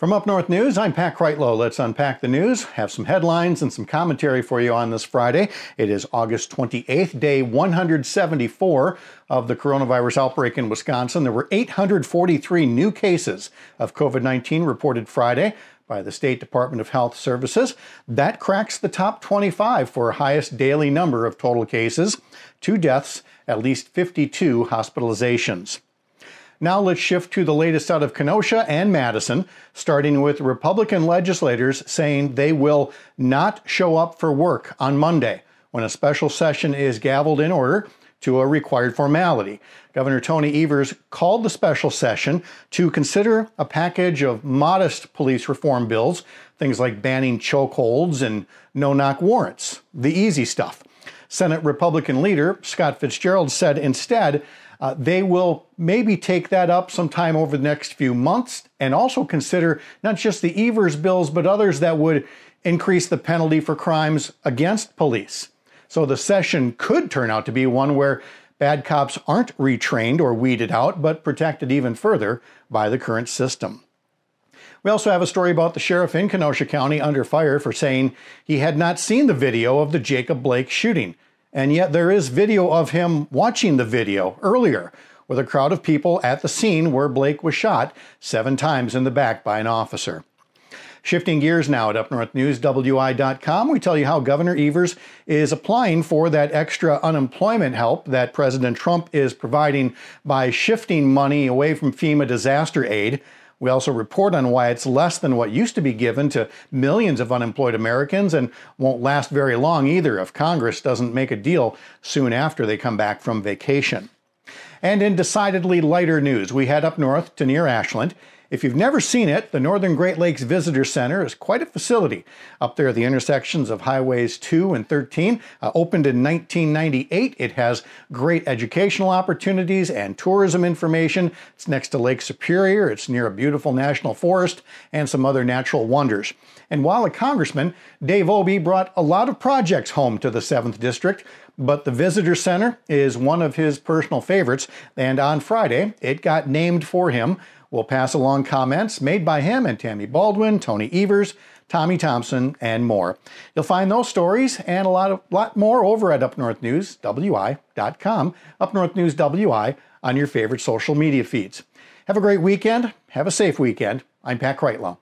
From Up North News, I'm Pat Kreitlow. Let's unpack the news, have some headlines and some commentary for you on this Friday. It is August 28th, day 174 of the coronavirus outbreak in Wisconsin. There were 843 new cases of COVID 19 reported Friday by the State Department of Health Services. That cracks the top 25 for highest daily number of total cases, two deaths, at least 52 hospitalizations. Now let's shift to the latest out of Kenosha and Madison, starting with Republican legislators saying they will not show up for work on Monday when a special session is gavelled in order to a required formality. Governor Tony Evers called the special session to consider a package of modest police reform bills, things like banning chokeholds and no knock warrants, the easy stuff. Senate Republican leader Scott Fitzgerald said instead uh, they will maybe take that up sometime over the next few months and also consider not just the Evers bills, but others that would increase the penalty for crimes against police. So the session could turn out to be one where bad cops aren't retrained or weeded out, but protected even further by the current system. We also have a story about the sheriff in Kenosha County under fire for saying he had not seen the video of the Jacob Blake shooting. And yet there is video of him watching the video earlier with a crowd of people at the scene where Blake was shot seven times in the back by an officer. Shifting gears now at UpNorthNewsWI.com, we tell you how Governor Evers is applying for that extra unemployment help that President Trump is providing by shifting money away from FEMA disaster aid we also report on why it's less than what used to be given to millions of unemployed Americans and won't last very long either if Congress doesn't make a deal soon after they come back from vacation. And in decidedly lighter news, we head up north to near Ashland if you've never seen it, the Northern Great Lakes Visitor Center is quite a facility. Up there at the intersections of Highways 2 and 13, uh, opened in 1998. It has great educational opportunities and tourism information. It's next to Lake Superior, it's near a beautiful national forest and some other natural wonders. And while a congressman, Dave Obey brought a lot of projects home to the 7th District, but the Visitor Center is one of his personal favorites, and on Friday, it got named for him We'll pass along comments made by him and Tammy Baldwin, Tony Evers, Tommy Thompson, and more. You'll find those stories and a lot of lot more over at UpNorthNewsWI.com, UpNorthNewsWI on your favorite social media feeds. Have a great weekend. Have a safe weekend. I'm Pat Kreitlow.